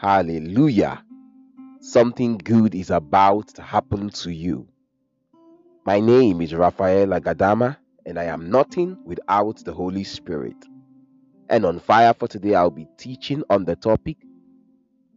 Hallelujah. Something good is about to happen to you. My name is Raphael Agadama, and I am nothing without the Holy Spirit. And on fire for today, I'll be teaching on the topic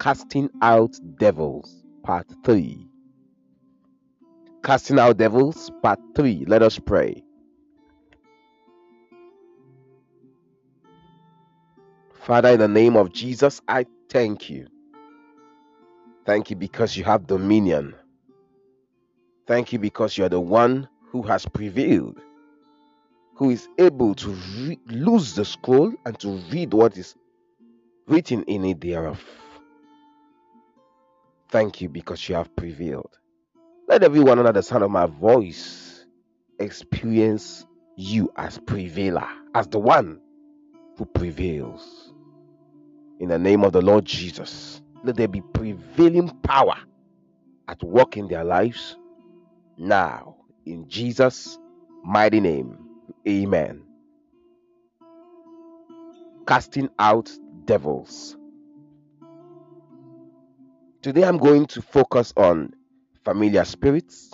Casting Out Devils, Part 3. Casting Out Devils, Part 3. Let us pray. Father, in the name of Jesus, I thank you. Thank you because you have dominion. Thank you because you are the one who has prevailed, who is able to re- lose the scroll and to read what is written in it thereof. Thank you because you have prevailed. Let everyone under the sound of my voice experience you as prevailer, as the one who prevails. In the name of the Lord Jesus, let there be prevailing power at work in their lives now. In Jesus' mighty name, amen. Casting out devils. Today I'm going to focus on familiar spirits.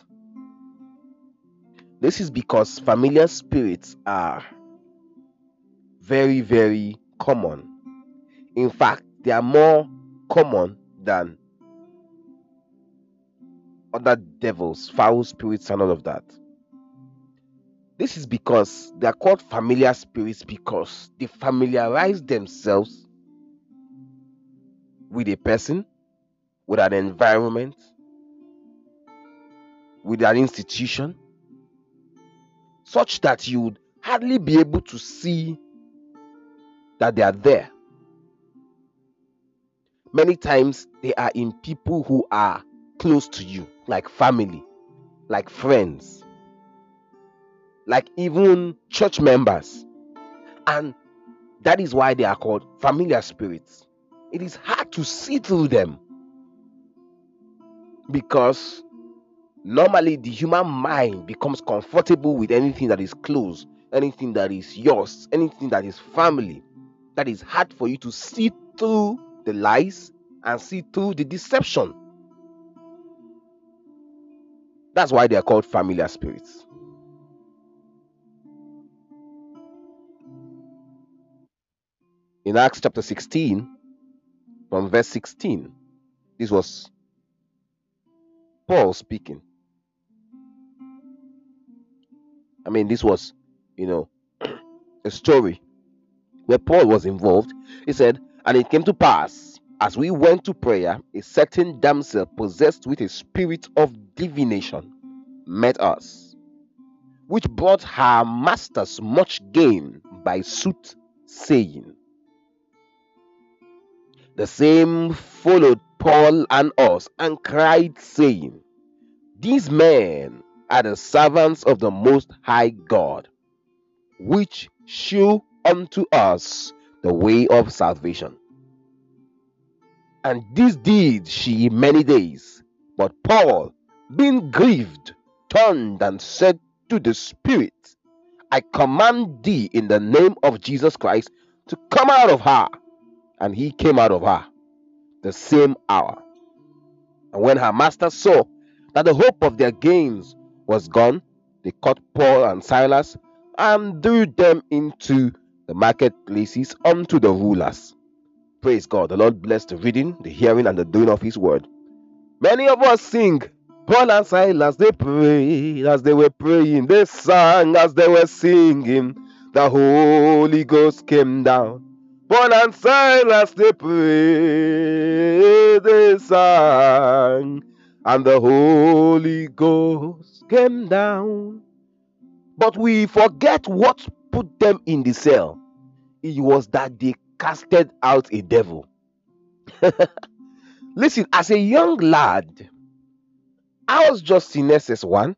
This is because familiar spirits are very, very common. In fact, they are more common than other devils, foul spirits, and all of that. This is because they are called familiar spirits because they familiarize themselves with a person, with an environment, with an institution, such that you would hardly be able to see that they are there. Many times they are in people who are close to you, like family, like friends, like even church members. And that is why they are called familiar spirits. It is hard to see through them because normally the human mind becomes comfortable with anything that is close, anything that is yours, anything that is family. That is hard for you to see through the lies and see through the deception. That's why they are called familiar spirits. In Acts chapter 16, from verse 16, this was Paul speaking. I mean, this was, you know, a story where Paul was involved. He said, And it came to pass, as we went to prayer, a certain damsel possessed with a spirit of divination met us, which brought her masters much gain by sooth saying. The same followed Paul and us and cried, saying, These men are the servants of the Most High God, which shew unto us the way of salvation. And this did she many days. But Paul, being grieved, turned and said to the Spirit, I command thee in the name of Jesus Christ to come out of her. And he came out of her the same hour. And when her master saw that the hope of their gains was gone, they caught Paul and Silas and threw them into the marketplaces unto the rulers. Praise God. The Lord bless the reading, the hearing, and the doing of His word. Many of us sing. Paul and Silas, they prayed as they were praying. They sang as they were singing. The Holy Ghost came down. Paul and Silas they prayed, they sang, and the Holy Ghost came down. But we forget what put them in the cell. It was that they casted out a devil. Listen, as a young lad, I was just in SS1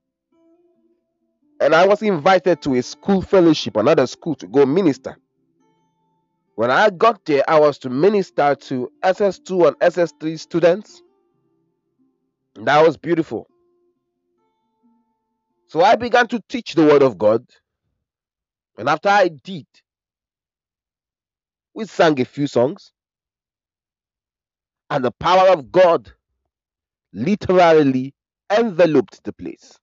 and I was invited to a school fellowship, another school, to go minister. When I got there, I was to minister to SS2 and SS3 students. That was beautiful. So I began to teach the word of God. And after I did, we sang a few songs. And the power of God literally enveloped the place.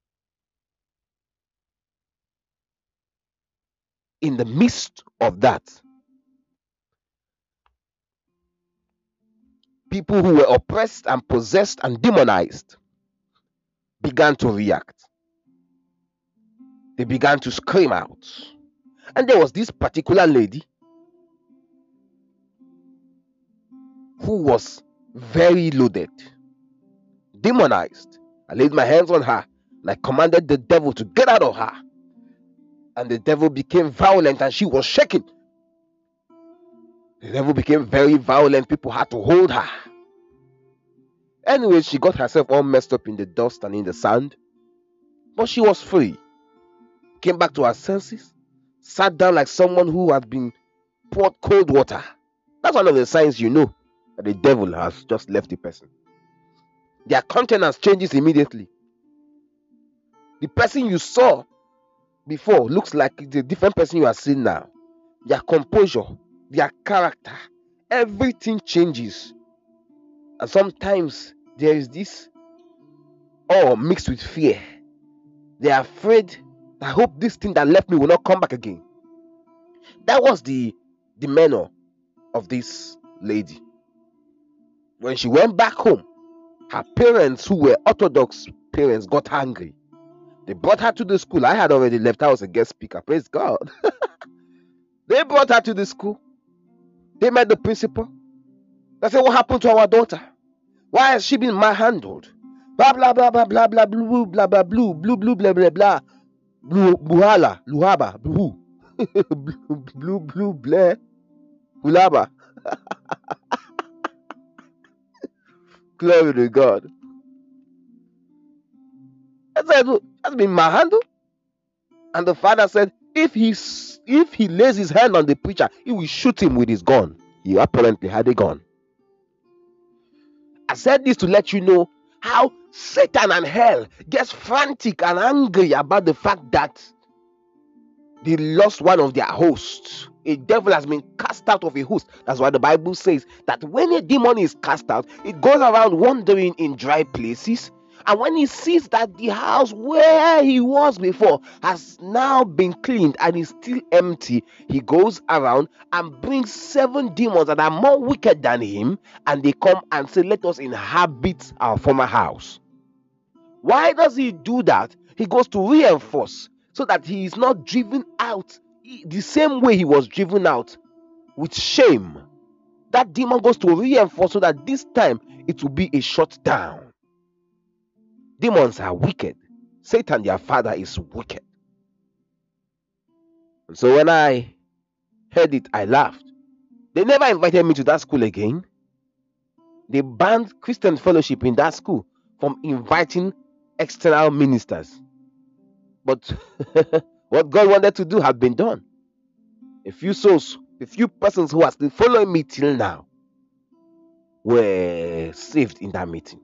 In the midst of that, people who were oppressed and possessed and demonized began to react. They began to scream out. And there was this particular lady who was very loaded, demonized. I laid my hands on her and I commanded the devil to get out of her. And the devil became violent and she was shaking. The devil became very violent. People had to hold her. Anyway, she got herself all messed up in the dust and in the sand. But she was free. Came back to her senses. Sat down like someone who had been poured cold water. That's one of the signs you know the devil has just left the person. Their countenance changes immediately. The person you saw before looks like the different person you are seeing now. Their composure, their character, everything changes. And sometimes there is this all mixed with fear. They are afraid. I hope this thing that left me will not come back again. That was the manner of this lady. When she went back home, her parents, who were Orthodox parents, got angry. They brought her to the school. I had already left. I was a guest speaker. Praise God. they brought her to the school. They met the principal. They said, What happened to our daughter? Why has she been manhandled? Blah blah blah blah blah blah blue blah blah blah blue blue blue blah blah blah blue buhala luhaba blue blue blue blue blah hulaba. Glory to God. That's been manhandled. And the father said, if he if he lays his hand on the preacher, he will shoot him with his gun. He apparently had a gun. I said this to let you know how Satan and hell gets frantic and angry about the fact that they lost one of their hosts. A devil has been cast out of a host. That's why the Bible says that when a demon is cast out, it goes around wandering in dry places and when he sees that the house where he was before has now been cleaned and is still empty, he goes around and brings seven demons that are more wicked than him, and they come and say, Let us inhabit our former house. Why does he do that? He goes to reinforce so that he is not driven out the same way he was driven out with shame. That demon goes to reinforce so that this time it will be a shut down. Demons are wicked. Satan, their father, is wicked. And so when I heard it, I laughed. They never invited me to that school again. They banned Christian fellowship in that school from inviting external ministers. But what God wanted to do had been done. A few souls, a few persons who are still following me till now were saved in that meeting.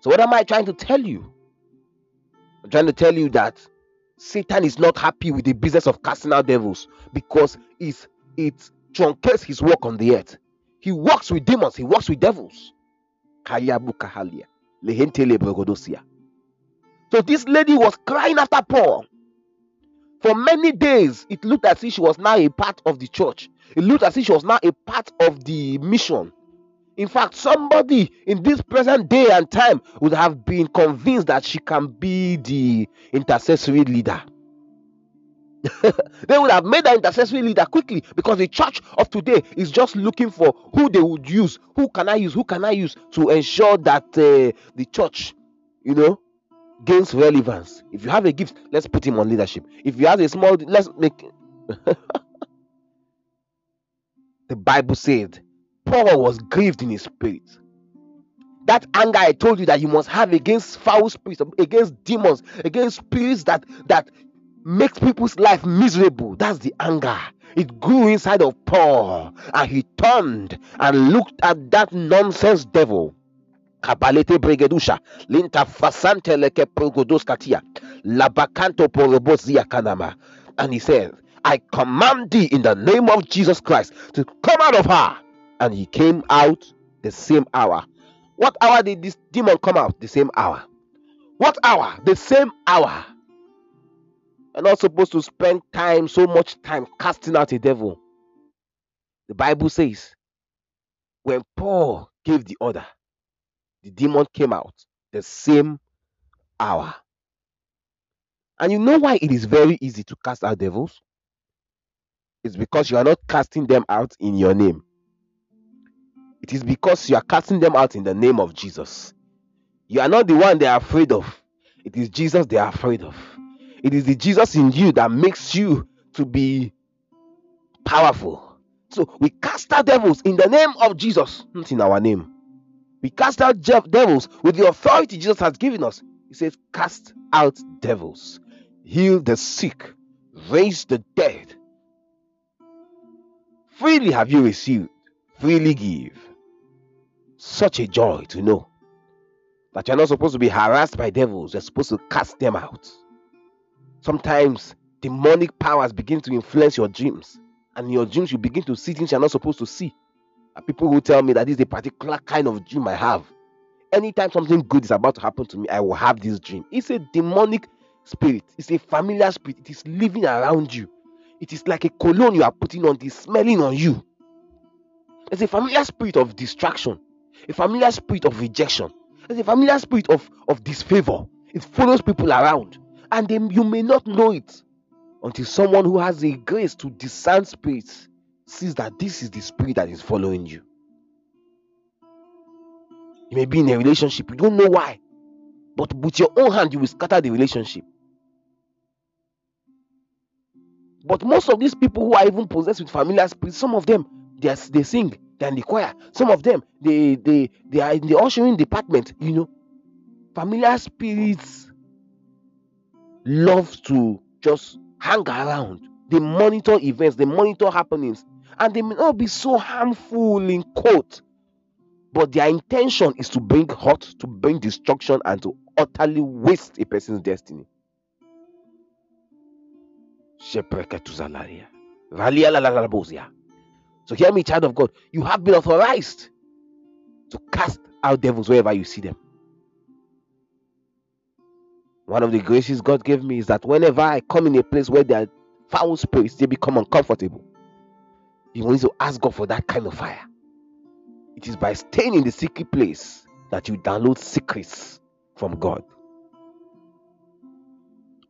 So, what am I trying to tell you? I'm trying to tell you that Satan is not happy with the business of casting out devils because it's, it truncates his work on the earth. He works with demons, he works with devils. So, this lady was crying after Paul. For many days, it looked as if she was now a part of the church. It looked as if she was now a part of the mission. In fact, somebody in this present day and time would have been convinced that she can be the intercessory leader. they would have made that intercessory leader quickly because the church of today is just looking for who they would use. Who can I use? Who can I use to ensure that uh, the church, you know, gains relevance? If you have a gift, let's put him on leadership. If you have a small, let's make. the Bible said Paul was grieved in his spirit. That anger I told you that you must have against foul spirits, against demons, against spirits that that makes people's life miserable. That's the anger. It grew inside of Paul, and he turned and looked at that nonsense devil. Kabalete bregedusha, linta fasante leke progodos katia, labakanto porobozia kanama. And he said, I command thee in the name of Jesus Christ to come out of her. And he came out the same hour. What hour did this demon come out? The same hour. What hour? The same hour. You're not supposed to spend time, so much time casting out a devil. The Bible says, when Paul gave the order, the demon came out the same hour. And you know why it is very easy to cast out devils? It's because you are not casting them out in your name. It is because you are casting them out in the name of Jesus. You are not the one they are afraid of. It is Jesus they are afraid of. It is the Jesus in you that makes you to be powerful. So we cast out devils in the name of Jesus, not in our name. We cast out devils with the authority Jesus has given us. He says, Cast out devils, heal the sick, raise the dead. Freely have you received, freely give. Such a joy to know that you're not supposed to be harassed by devils, you're supposed to cast them out. Sometimes demonic powers begin to influence your dreams, and in your dreams, you begin to see things you're not supposed to see. People will tell me that this is a particular kind of dream I have. Anytime something good is about to happen to me, I will have this dream. It's a demonic spirit, it's a familiar spirit, it is living around you. It is like a cologne you are putting on, it is smelling on you. It's a familiar spirit of distraction, a familiar spirit of rejection, it's a familiar spirit of, of disfavor. It follows people around, and then you may not know it until someone who has the grace to discern spirits sees that this is the spirit that is following you. You may be in a relationship, you don't know why, but with your own hand, you will scatter the relationship. But most of these people who are even possessed with familiar spirits, some of them they, are, they sing, they're in the choir. Some of them they they they are in the ushering department. You know, familiar spirits love to just hang around. They monitor events, they monitor happenings, and they may not be so harmful in quote, but their intention is to bring hurt, to bring destruction, and to utterly waste a person's destiny. So hear me, child of God. You have been authorized to cast out devils wherever you see them. One of the graces God gave me is that whenever I come in a place where there are foul spirits, they become uncomfortable. You need to ask God for that kind of fire. It is by staying in the secret place that you download secrets from God.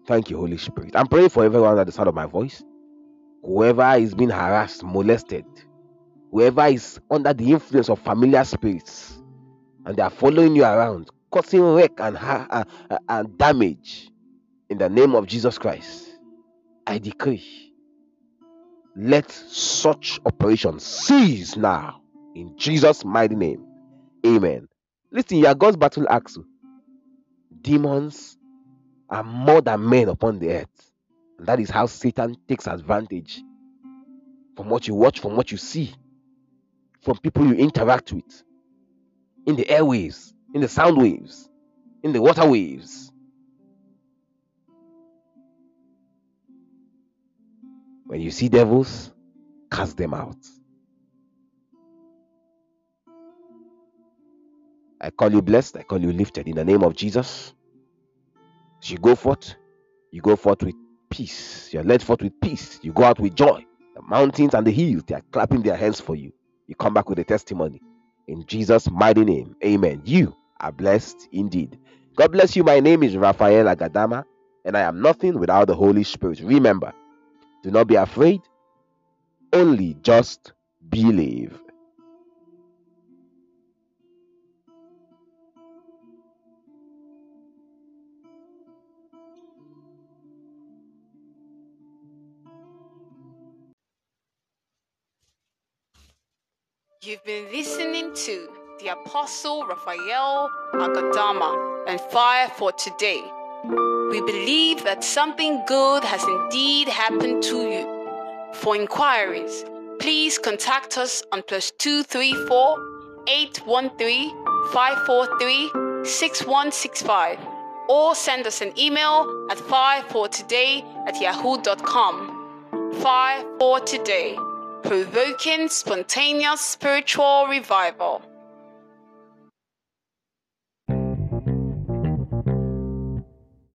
Thank you, Holy Spirit. I'm praying for everyone at the sound of my voice. Whoever is being harassed, molested, whoever is under the influence of familiar spirits, and they are following you around, causing wreck and, uh, uh, and damage, in the name of Jesus Christ, I decree let such operations cease now in Jesus' mighty name. Amen. Listen, you are God's battle axe. Demons are more than men upon the earth. And that is how Satan takes advantage from what you watch, from what you see, from people you interact with, in the airwaves, in the sound waves, in the water waves. When you see devils, cast them out. I call you blessed. I call you lifted in the name of Jesus. As you go forth, you go forth with peace. You're led forth with peace. You go out with joy. The mountains and the hills, they are clapping their hands for you. You come back with a testimony. In Jesus' mighty name, amen. You are blessed indeed. God bless you. My name is Raphael Agadama, and I am nothing without the Holy Spirit. Remember, Do not be afraid, only just believe. You've been listening to the Apostle Raphael Agadama and Fire for Today. We believe that something good has indeed happened to you. For inquiries, please contact us on plus 234 813 543 6165 or send us an email at firefortoday at yahoo.com. For Today provoking spontaneous spiritual revival.